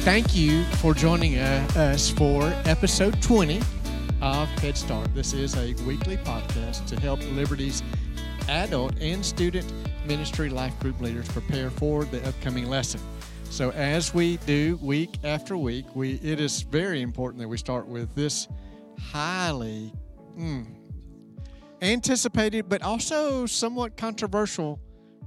Thank you for joining us for episode 20 of Head Start. This is a weekly podcast to help Liberty's adult and student ministry life group leaders prepare for the upcoming lesson. So, as we do week after week, we it is very important that we start with this highly mm, anticipated, but also somewhat controversial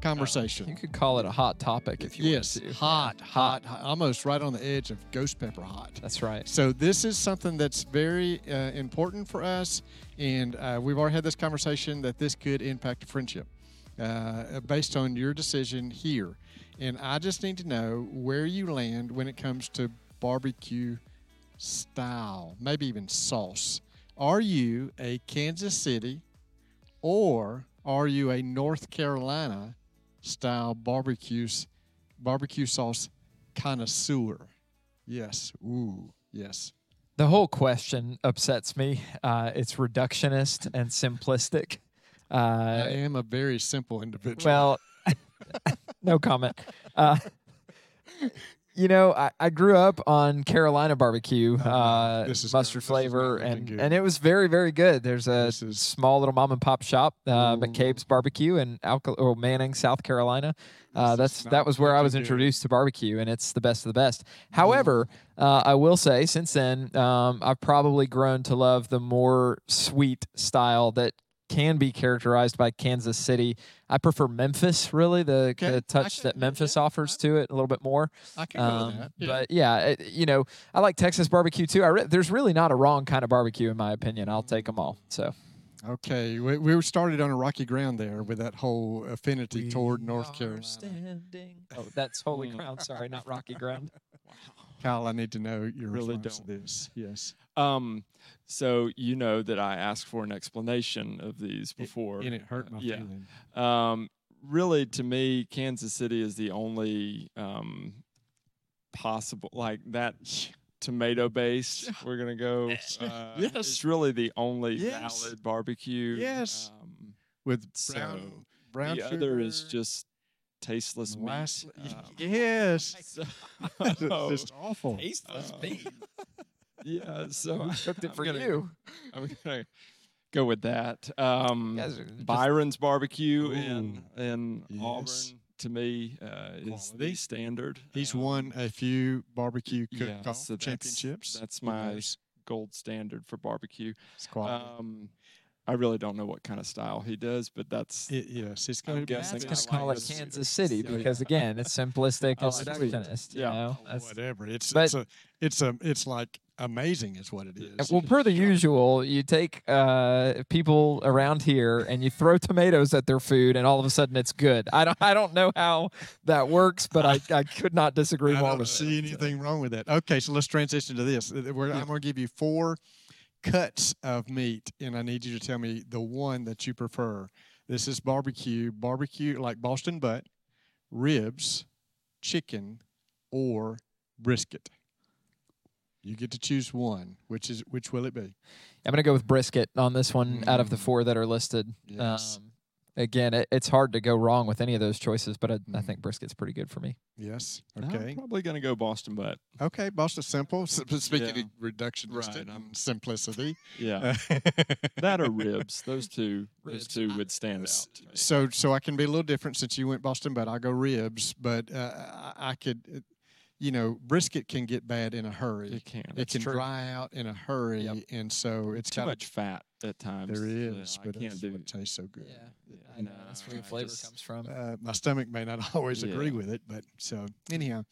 conversation. You could call it a hot topic if you yes, want to. hot, hot, hot, almost right on the edge of ghost pepper hot. That's right. So this is something that's very uh, important for us, and uh, we've already had this conversation that this could impact a friendship uh, based on your decision here. And I just need to know where you land when it comes to barbecue style, maybe even sauce. Are you a Kansas City or are you a North Carolina style barbecues barbecue sauce connoisseur? Yes. Ooh, yes. The whole question upsets me. Uh, it's reductionist and simplistic. I Uh, am a very simple individual. well, no comment. Uh, you know, I, I grew up on Carolina barbecue, uh, this is mustard not- this is flavor, and and it was very very good. There's a is- small little mom and pop shop, uh, Ooh. McCabe's Barbecue in Alcal- or Manning, South Carolina. Uh, that's that was where I was introduced to barbecue, and it's the best of the best. However, uh, I will say since then, um, I've probably grown to love the more sweet style that can be characterized by Kansas City. I prefer Memphis, really, the, Okay, the touch can- that Memphis yeah, offers to it a little bit more. I can go with Um, that. Yeah. But yeah, it, you know, I like Texas barbecue too. I re- there's really not a wrong kind of barbecue in my opinion. I'll take them all. So okay, we, we started on a rocky ground there with that whole affinity toward North Carolina. Standing. Oh, that's Holy Ground. Sorry, not Rocky Ground. Kyle, I need to know your Really response to don't. this. Yes, Um, so you know that I asked for an explanation of these before. and it hurt my yeah. feeling. Um, really, to me, Kansas City is the only um, possible like that tomato based. We're gonna go. Uh, Yes. it's really the only Yes. valid barbecue. Yes. Um, With so brown, brown the other is just tasteless meat. molasses- Um, Yes, so- it's just awful. Tasteless Uh, meat. yeah. So I Cooked it I'm for gonna- you. I'm gonna go with that. Um, You guys are just- Byron's barbecue in in yes. Auburn to me uh, is the standard. He's Um, won a few barbecue cook-off so that's- championships. That's He my gold standard for barbecue. it's quality. Um, I really don't know what kind of style he does, but that's It- yes, it's I'm going to be. guessing Just call it. Kansas City Yeah. because again, it's simplistic I and like that. You Yeah. know, That's- whatever. It's but- it's a it's a it's like amazing is what it is. Well, per the usual, you take uh, people around here and you throw tomatoes at their food, and all of a sudden it's good. I don't, I don't know how that works, but I, I could not disagree I more don't with see it. anything wrong with that. Okay, so let's transition to this. We're, I'm going to give you four cuts of meat, and I need you to tell me the one that you prefer. This is barbecue, barbecue like Boston butt, ribs, chicken, or brisket. You get to choose one. Which is which will it be? I'm gonna go with brisket on this one out of the Mm. four that are listed. Yes. Um, again, it, it's hard to go wrong with any of those choices, but I, I Mm. think brisket's pretty good for me. Yes. I'm Okay. probably gonna go Boston butt. Okay. Boston simple. Speaking Yeah. of reductionistic Right, I'm- simplicity. Yeah, that or ribs. Those two, those two would stand S- out. to me. So, so I can be a little different since you went Boston, but I go ribs. But uh, I, I could, uh, you know, brisket can get bad in a hurry. It can. It That's can true. dry out in a hurry, Yep. and so it's too got much fat at times. There is, Yeah, is, I but can't that's do. what tastes so good. I know that's where the flavor just- comes from. Uh, my stomach may not always agree with it, but so anyhow,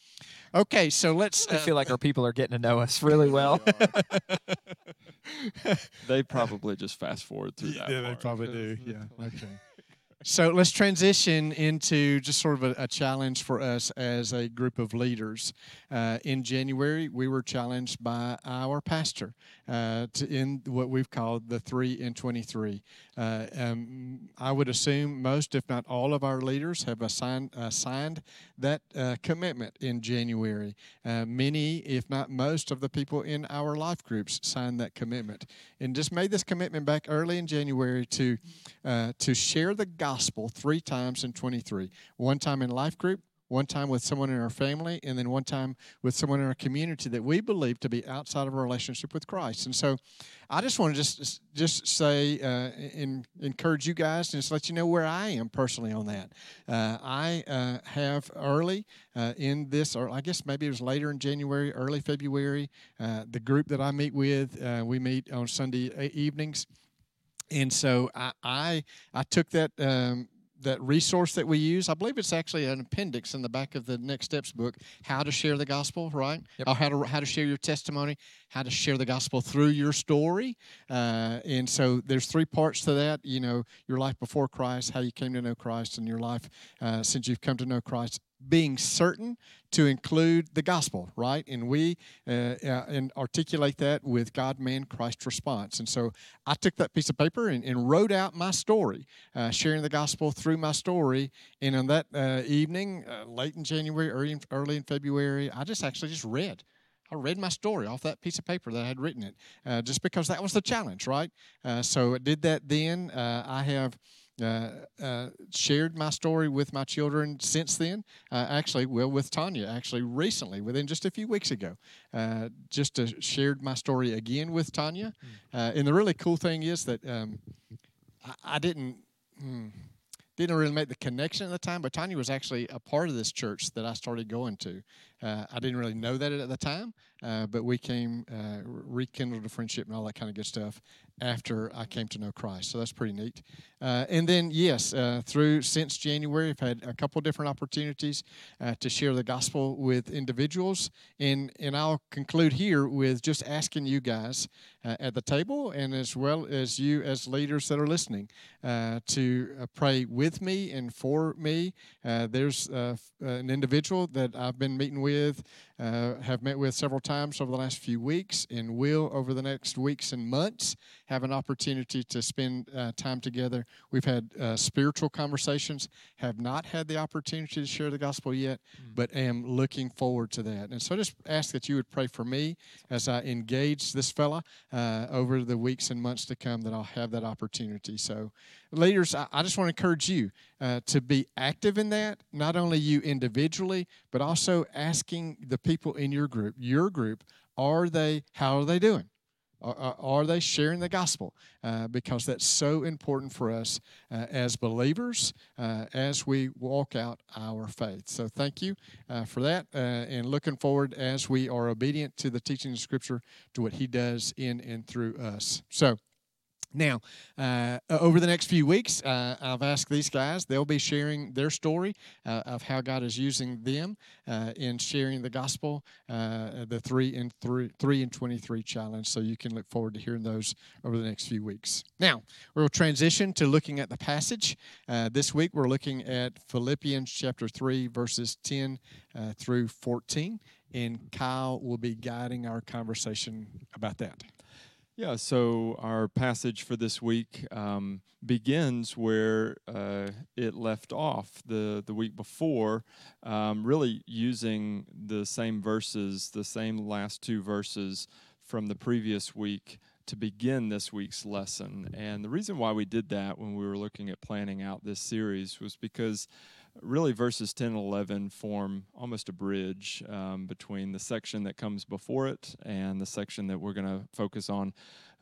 okay. So let's. I uh, feel like our people are getting to know us really well. They probably just fast forward through that. Yeah, that. they probably do. Yeah. Okay. So let's transition into just sort of a, a challenge for us as a group of leaders. Uh, in January, we were challenged by our pastor uh, to in what we've called the three and twenty-three. Uh, um, I would assume most, if not all, of our leaders have assigned assigned that uh, commitment in January. Uh, many, if not most, of the people in our life groups signed that commitment and just made this commitment back early in January to uh, to share the gospel three times in 23. One time in life group, one time with someone in our family, and then one time with someone in our community that we believe to be outside of our relationship with Christ. And so, I just want to just just say, uh, in, encourage you guys, and just let you know where I am personally on that. Uh, I uh, have early uh, in this, or I guess maybe it was later in January, early February, uh, the group that I meet with, uh, we meet on Sunday evenings and so I I, I took that um, that resource that we use. I believe it's actually an appendix in the back of the Next Steps book. How to share the gospel, right? Yep. Or how to how to share your testimony, how to share the gospel through your story. Uh, and so there's three parts to that. You know, your life before Christ, how you came to know Christ, and your life uh, since you've come to know Christ. Being certain to include the gospel, right? And we uh, uh, and articulate that with God, man, Christ response. And so I took that piece of paper and, and wrote out my story, uh, sharing the gospel through my story. And on that uh, evening, uh, late in January, early in, early in February, I just actually just read. I read my story off that piece of paper that I had written it, uh, just because that was the challenge, right? so I did that then. I have shared my story with my children since then. Uh, actually, well, with Tanya, actually, recently, within just a few weeks ago, uh, just shared my story again with Tanya. Hmm. Uh, and the really cool thing is that um, I, I, didn't. Hmm, didn't really make the connection at the time, but Tanya was actually a part of this church that I started going to. Uh, I didn't really know that at the time, uh, but we came, uh, rekindled a friendship and all that kind of good stuff after I came to know Christ. So that's pretty neat. Uh, and then, yes, uh, through since January, I've had a couple different opportunities uh, to share the gospel with individuals. And, and I'll conclude here with just asking you guys at the table and as well as you as leaders that are listening to pray with me and for me. there's an individual that I've been meeting with uh, have met with several times over the last few weeks and will over the next weeks and months have an opportunity to spend uh, time together. We've had uh, spiritual conversations, have not had the opportunity to share the gospel yet, mm. but am looking forward to that. And so I just ask that you would pray for me as I engage this fella uh, over the weeks and months to come that I'll have that opportunity. So, leaders, I, I just want to encourage you uh, to be active in that, not only you individually, but also asking the people in your group, your group, are they, how are they doing? Are, are they sharing the gospel? Uh, because that's so important for us uh, as believers uh, as we walk out our faith. So thank you uh, for that and looking forward as we are obedient to the teaching of Scripture to what He does in and through us. So, now, uh, over the next few weeks, uh, I've asked these guys, they'll be sharing their story uh, of how God is using them uh, in sharing the gospel, uh, the 3 and three, 3 and 23 challenge. So you can look forward to hearing those over the next few weeks. Now, we'll transition to looking at the passage. Uh, this week, we're looking at Philippians chapter 3, verses 10 through 14. And Kyle will be guiding our conversation about that. Yeah, so our passage for this week um, begins where uh, it left off the, the week before, um, really using the same verses, the same last two verses from the previous week to begin this week's lesson. And the reason why we did that when we were looking at planning out this series was because really verses 10 and 11 form almost a bridge um, between the section that comes before it and the section that we're going to focus on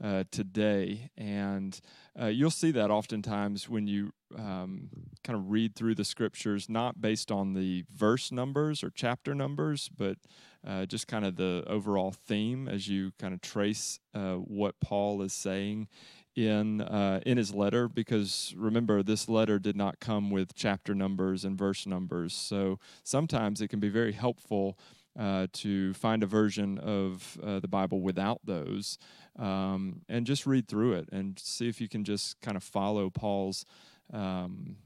uh, today. And uh, you'll see that oftentimes when you um, kind of read through the scriptures, not based on the verse numbers or chapter numbers, but uh, just kind of the overall theme as you kind of trace uh, what Paul is saying in uh, in his letter because remember this letter did not come with chapter numbers and verse numbers so sometimes it can be very helpful uh, to find a version of uh, the Bible without those um, and just read through it and see if you can just kind of follow Paul's um,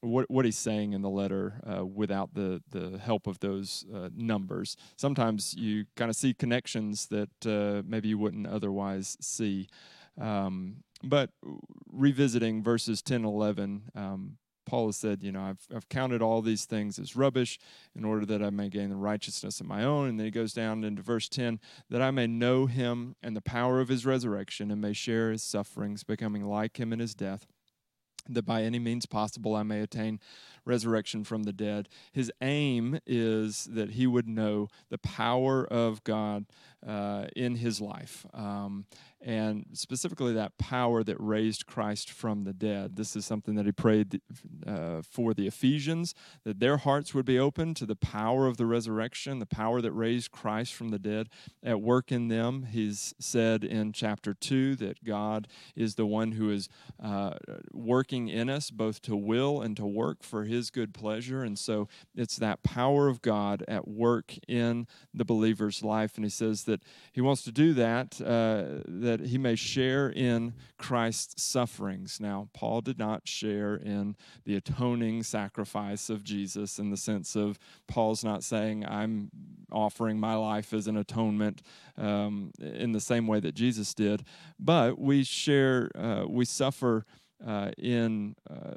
what what he's saying in the letter uh, without the the help of those uh, numbers. Sometimes you kind of see connections that uh, maybe you wouldn't otherwise see. Um, but revisiting verses 10 and 11, um, Paul has said, you know, I've, I've counted all these things as rubbish in order that I may gain the righteousness of my own. And then he goes down into verse 10 that I may know him and the power of his resurrection and may share his sufferings, becoming like him in his death, that by any means possible I may attain resurrection from the dead. His aim is that he would know the power of God uh, in his life. Um, and specifically that power that raised Christ from the dead. This is something that he prayed uh, for the Ephesians, that their hearts would be open to the power of the resurrection, the power that raised Christ from the dead at work in them. He's said in chapter 2 that God is the one who is uh, working in us both to will and to work for his good pleasure. And so it's that power of God at work in the believer's life. And he says that he wants to do that, uh, that he may share in Christ's sufferings. Now, Paul did not share in the atoning sacrifice of Jesus in the sense of Paul's not saying, I'm offering my life as an atonement um, in the same way that Jesus did, but we share, uh, we suffer uh, in uh,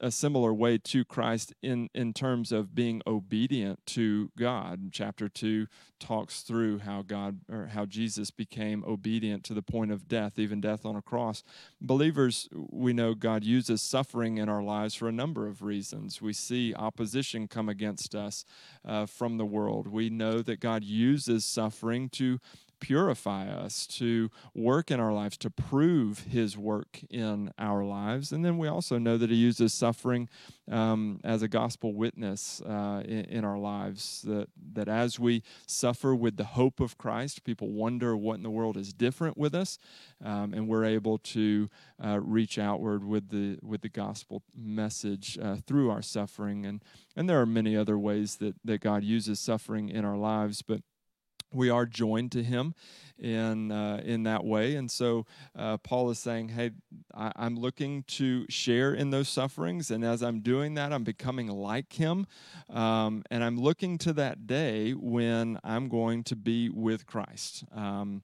a similar way to Christ in, in terms of being obedient to God. Chapter 2 talks through how God or how Jesus became obedient to the point of death, even death on a cross. Believers, we know God uses suffering in our lives for a number of reasons. We see opposition come against us uh, from the world. We know that God uses suffering to purify us, to work in our lives, to prove His work in our lives. And then we also know that He uses suffering um, as a gospel witness uh, in, in, our lives. That, that as we suffer with the hope of Christ, people wonder what in the world is different with us, um, and we're able to uh, reach outward with the with the gospel message uh, through our suffering. And and there are many other ways that that God uses suffering in our lives, but we are joined to him in uh, in that way and so uh, paul is saying hey I, am looking to share in those sufferings and as i'm doing that i'm becoming like him um, and i'm looking to that day when i'm going to be with christ um,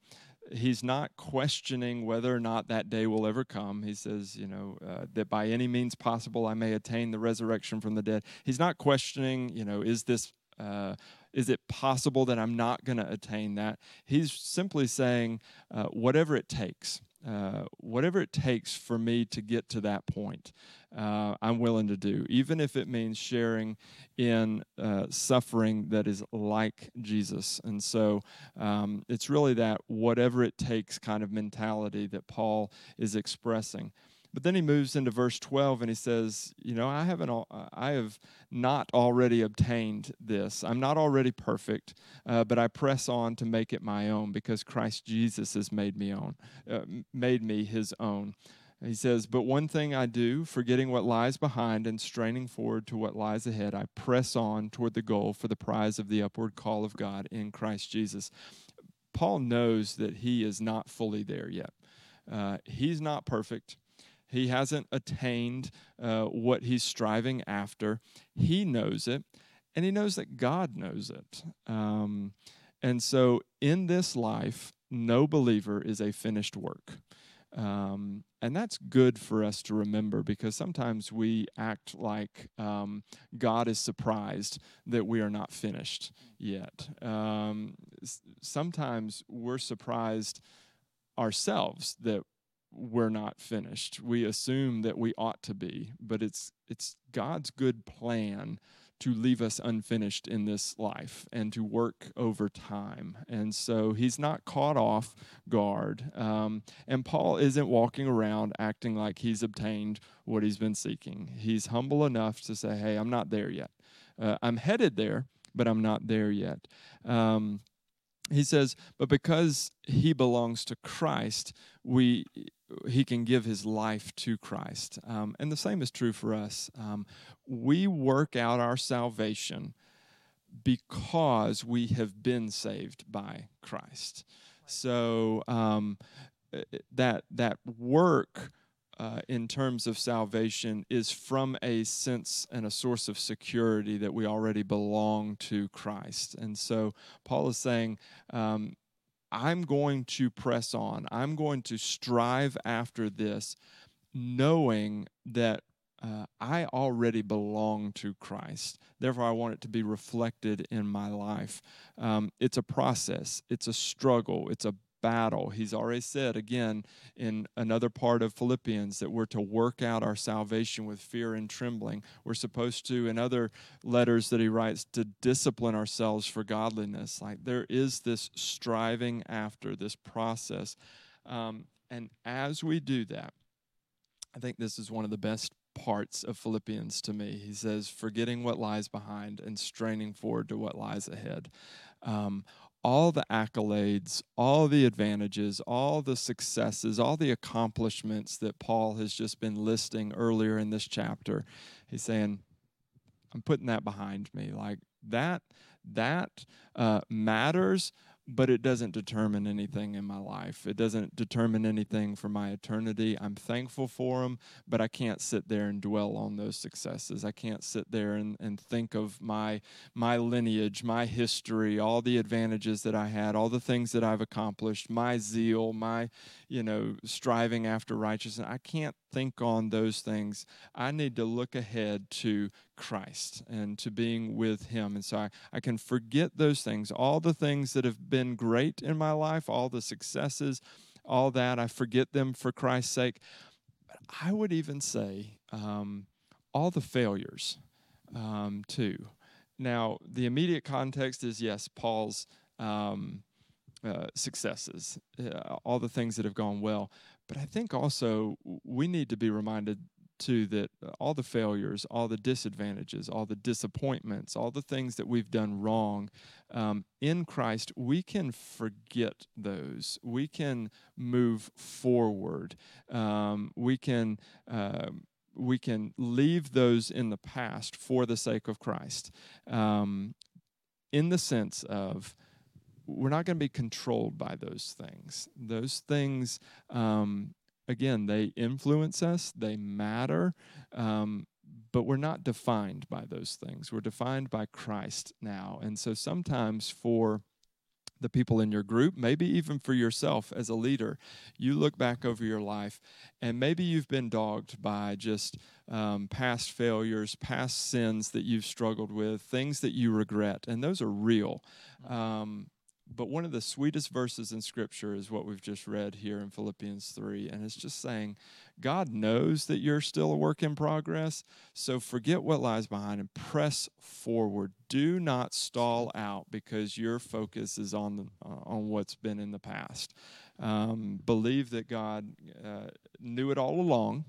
he's not questioning whether or not that day will ever come. He says, you know, uh, that by any means possible I may attain the resurrection from the dead. He's not questioning, you know, is this uh, is it possible that I'm not going to attain that? He's simply saying, uh, whatever it takes, uh, whatever it takes for me to get to that point, uh, I'm willing to do, even if it means sharing in uh, suffering that is like Jesus. And so um, it's really that whatever it takes kind of mentality that Paul is expressing. But then he moves into verse 12 and he says, You know, I haven't, I have not already obtained this. I'm not already perfect, uh, but I press on to make it my own because Christ Jesus has made me own, uh, made me his own. He says, But one thing I do, forgetting what lies behind and straining forward to what lies ahead, I press on toward the goal for the prize of the upward call of God in Christ Jesus. Paul knows that he is not fully there yet. Uh, he's not perfect. He hasn't attained uh, what he's striving after. He knows it, and he knows that God knows it. Um, and so, in this life, no believer is a finished work. Um, and that's good for us to remember because sometimes we act like um, God is surprised that we are not finished yet. Um, sometimes we're surprised ourselves that we're not finished. We assume that we ought to be, but it's it's God's good plan to leave us unfinished in this life and to work over time. And so he's not caught off guard. Um, and Paul isn't walking around acting like he's obtained what he's been seeking. He's humble enough to say, hey, I'm not there yet. Uh, I'm headed there, but I'm not there yet. Um, he says, but because he belongs to Christ, we he can give his life to Christ. Um, and the same is true for us. Um, we work out our salvation because we have been saved by Christ. So um, eh, eh, that that work uh, in terms of salvation is from a sense and a source of security that we already belong to Christ. And so Paul is saying, um, I'm going to press on. I'm going to strive after this, knowing that uh, I already belong to Christ. Therefore, I want it to be reflected in my life. Um, it's a process, it's a struggle, it's a battle. He's already said again in another part of Philippians that we're to work out our salvation with fear and trembling. We're supposed to, in other letters that he writes, to discipline ourselves for godliness. Like there is this striving after this process. Um, and as we do that, I think this is one of the best parts of Philippians to me. He says, forgetting what lies behind and straining forward to what lies ahead. Um, all the accolades, all the advantages, all the successes, all the accomplishments that Paul has just been listing earlier in this chapter. He's saying, I'm putting that behind me. Like that, that uh, matters, but it doesn't determine anything in my life. It doesn't determine anything for my eternity. I'm thankful for them, but I can't sit there and dwell on those successes. I can't sit there and, and think of my my lineage, my history, all the advantages that I had, all the things that I've accomplished, my zeal, my, you know, striving after righteousness. I can't think on those things. I need to look ahead to Christ and to being with Him. And so I, I can forget those things, all the things that have been great in my life, all the successes, all that. I forget them for Christ's sake. But I would even say um, all the failures um, too. Now, the immediate context is yes, Paul's um, uh, successes, uh, all the things that have gone well. But I think also we need to be reminded too that all the failures, all the disadvantages, all the disappointments, all the things that we've done wrong um, in Christ, we can forget those. We can move forward. Um, we can. Uh, we can leave those in the past for the sake of Christ, um, in the sense of we're not going to be controlled by those things. Those things, um, again, they influence us, they matter, um, but we're not defined by those things. We're defined by Christ now. And so sometimes for the people in your group, maybe even for yourself as a leader, you look back over your life and maybe you've been dogged by just um, past failures, past sins that you've struggled with, things that you regret, and those are real. Um, but one of the sweetest verses in Scripture is what we've just read here in Philippians 3. And it's just saying, God knows that you're still a work in progress. So forget what lies behind and press forward. Do not stall out because your focus is on, the, uh, on what's been in the past. Um, believe that God uh, knew it all along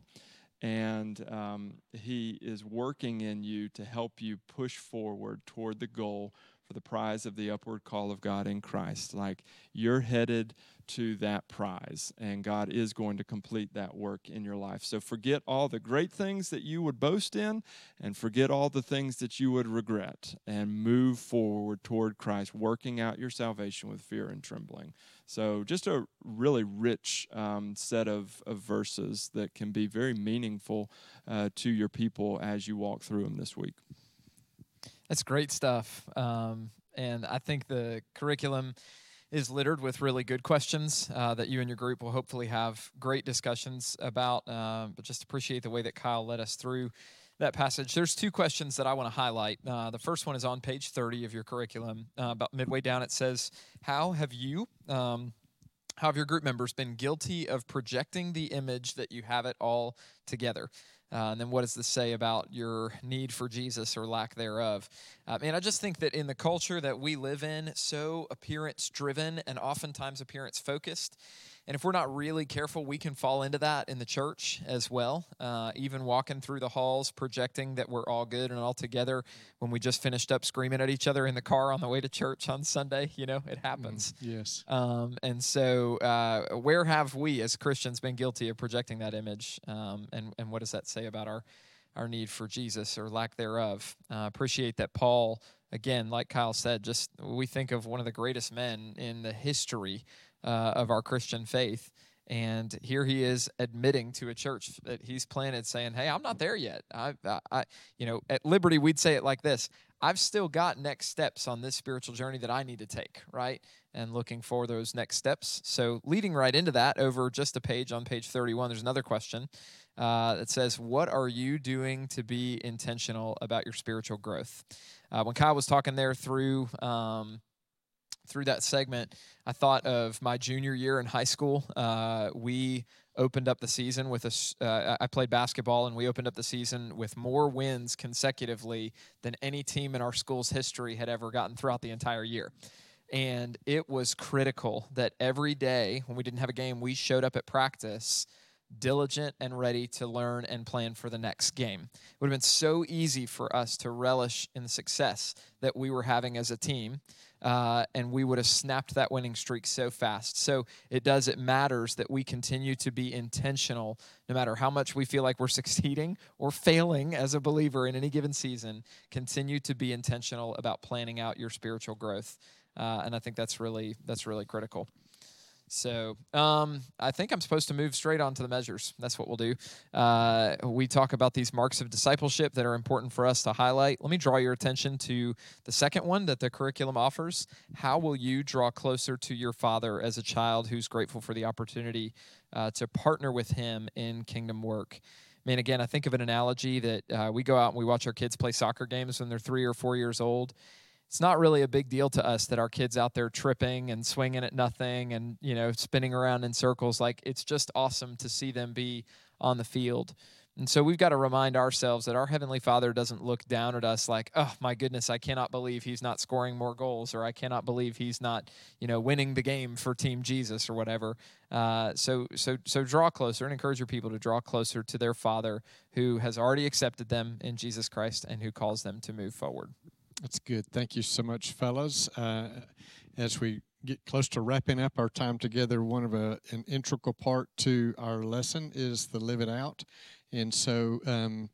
and um, He is working in you to help you push forward toward the goal for the prize of the upward call of God in Christ. Like you're headed to that prize, and God is going to complete that work in your life. So forget all the great things that you would boast in, and forget all the things that you would regret, and move forward toward Christ, working out your salvation with fear and trembling. So, just a really rich um, set of, of verses that can be very meaningful uh, to your people as you walk through them this week. That's great stuff. Um, and I think the curriculum is littered with really good questions uh, that you and your group will hopefully have great discussions about. Uh, but just appreciate the way that Kyle led us through that passage. There's two questions that I want to highlight. Uh, the first one is on page 30 of your curriculum. Uh, about midway down, it says, How have you, um, how have your group members been guilty of projecting the image that you have it all together? Uh, and then what does this say about your need for Jesus or lack thereof? Uh, and I just think that in the culture that we live in, so appearance driven and oftentimes appearance focused, and if we're not really careful, we can fall into that in the church as well. Uh, even walking through the halls, projecting that we're all good and all together when we just finished up screaming at each other in the car on the way to church on Sunday. You know, it happens. Mm, yes. Um, and so, uh, where have we as Christians been guilty of projecting that image? Um, and, and what does that say about our, our need for Jesus or lack thereof? Uh, appreciate that Paul, again, like Kyle said, just we think of one of the greatest men in the history uh, of our Christian faith. And here he is admitting to a church that he's planted, saying, "Hey, I'm not there yet. I, I, I, you know, at Liberty we'd say it like this: I've still got next steps on this spiritual journey that I need to take, right? And looking for those next steps. So, leading right into that, over just a page on page 31, there's another question uh, that says, "What are you doing to be intentional about your spiritual growth?" Uh, when Kyle was talking there through. Um, through that segment, I thought of my junior year in high school. Uh, we opened up the season with a. Uh, I played basketball, and we opened up the season with more wins consecutively than any team in our school's history had ever gotten throughout the entire year. And it was critical that every day when we didn't have a game, we showed up at practice diligent and ready to learn and plan for the next game. It would have been so easy for us to relish in the success that we were having as a team uh, and we would have snapped that winning streak so fast. So it does, it matters that we continue to be intentional no matter how much we feel like we're succeeding or failing as a believer in any given season. Continue to be intentional about planning out your spiritual growth. Uh, and I think that's really that's really critical. So um, I think I'm supposed to move straight on to the measures. That's what we'll do. Uh, we talk about these marks of discipleship that are important for us to highlight. Let me draw your attention to the second one that the curriculum offers. How will you draw closer to your father as a child who's grateful for the opportunity uh, to partner with him in kingdom work? Man, again, I think of an analogy that uh, we go out and we watch our kids play soccer games when they're three or four years old it's not really a big deal to us that our kids out there tripping and swinging at nothing and you know spinning around in circles. Like it's just awesome to see them be on the field. And so we've got to remind ourselves that our heavenly father doesn't look down at us like oh my goodness i cannot believe he's not scoring more goals or i cannot believe he's not you know winning the game for team jesus or whatever. Uh, so so so draw closer and encourage your people to draw closer to their father who has already accepted them in jesus christ and who calls them to move forward that's good. Thank you so much, fellas. Uh, as we get close to wrapping up our time together, one of a, an integral part to our lesson is the live it out. And so, um,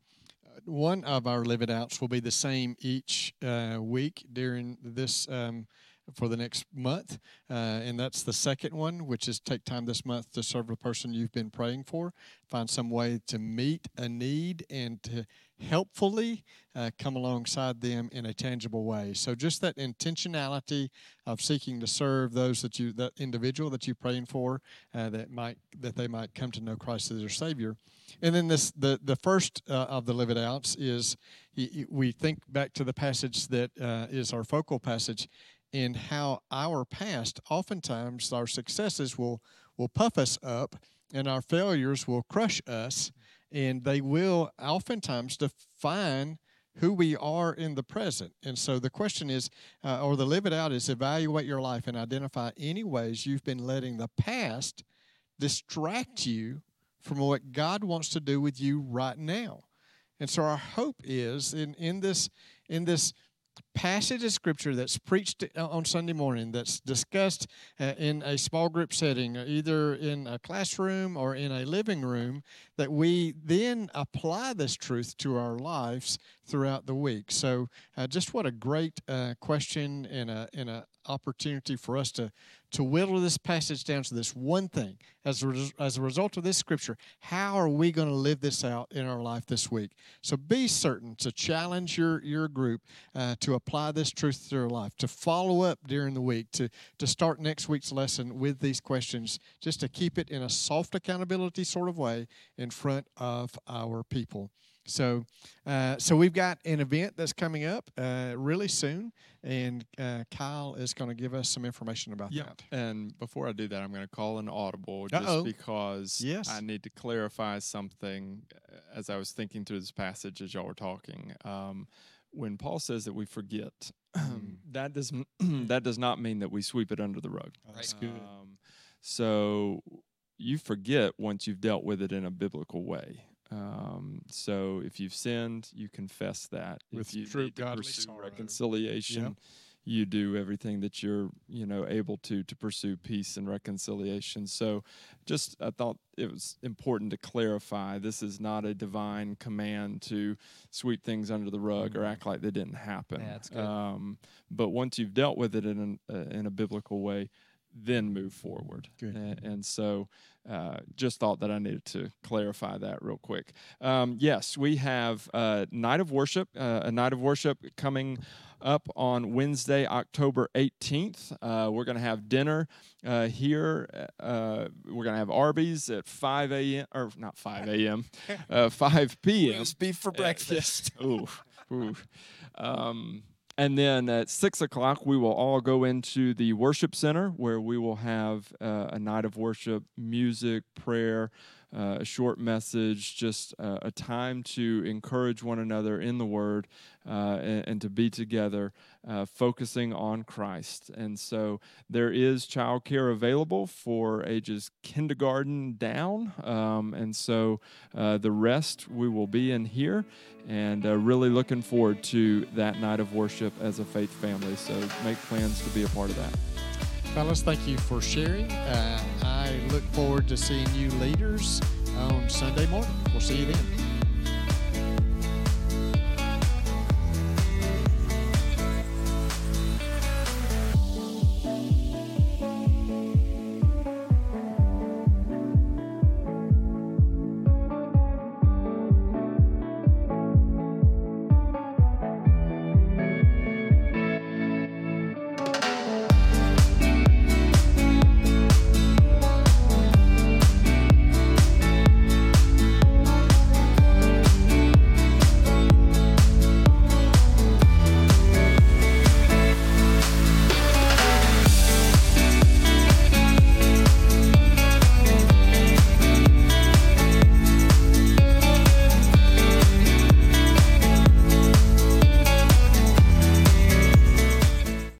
one of our live it outs will be the same each uh, week during this um, for the next month. Uh, and that's the second one, which is take time this month to serve the person you've been praying for. Find some way to meet a need and to helpfully uh, come alongside them in a tangible way. So just that intentionality of seeking to serve those that you, that individual that you're praying for, uh, that might that they might come to know Christ as their Savior. And then this the the first uh, of the live it outs is we think back to the passage that uh, is our focal passage in how our past, oftentimes our successes will, will puff us up and our failures will crush us, and they will oftentimes define who we are in the present. And so the question is, uh, or the live it out is evaluate your life and identify any ways you've been letting the past distract you from what God wants to do with you right now. And so our hope is in, in this in this passage of scripture that's preached on Sunday morning, that's discussed uh, in a small group setting, uh, either in a classroom or in a living room, that we then apply this truth to our lives throughout the week. So, uh, just what a great uh, question and a, and a opportunity for us to to whittle this passage down to this one thing. As a, res- as a result of this scripture, how are we going to live this out in our life this week? So be certain to challenge your, your group uh, to apply this truth to their life, to follow up during the week, to, to start next week's lesson with these questions, just to keep it in a soft accountability sort of way in front of our people. So, uh, so we've got an event that's coming up uh, really soon, and uh, Kyle is going to give us some information about yeah. that. And before I do that, I'm going to call an audible just Uh-oh. because Yes. I need to clarify something uh, as I was thinking through this passage as y'all were talking. Um, when Paul says that we forget, Mm. that does that does not mean that we sweep it under the rug. That's good. Um, so you forget once you've dealt with it in a biblical way. Um, so if you've sinned, you confess that. With if you true need godly pursue sorrow. reconciliation, you do everything that you're you know able to to pursue peace and reconciliation. So just I thought it was important to clarify this is not a divine command to sweep things under the rug or Mhm. act like they didn't happen. Yeah, that's good. Um, but once you've dealt with it in an, uh, in a biblical way, then move forward. Good. A- And, so, uh, just thought that I needed to clarify that real quick. Um, yes, we have uh, night of worship, uh, a night of worship coming up on Wednesday, October 18th. Uh, we're going to have dinner uh, here. Uh, we're going to have Arby's at 5 a.m. or not 5 a.m. uh, 5 p.m. beef for Uh, Ooh, ooh. Um, and then at six o'clock, we will all go into the worship center where we will have uh, a night of worship, music, prayer, uh, a short message, just uh, a time to encourage one another in the Word uh, and, and, to be together, uh, focusing on Christ. And so there is childcare available for ages kindergarten down. Um, and so uh, the rest we will be in here and really looking forward to that night of worship as a faith family. So make plans to be a part of that. Fellas, thank you for sharing. Uh, I look forward to seeing you leaders on Sunday morning. We'll see you then.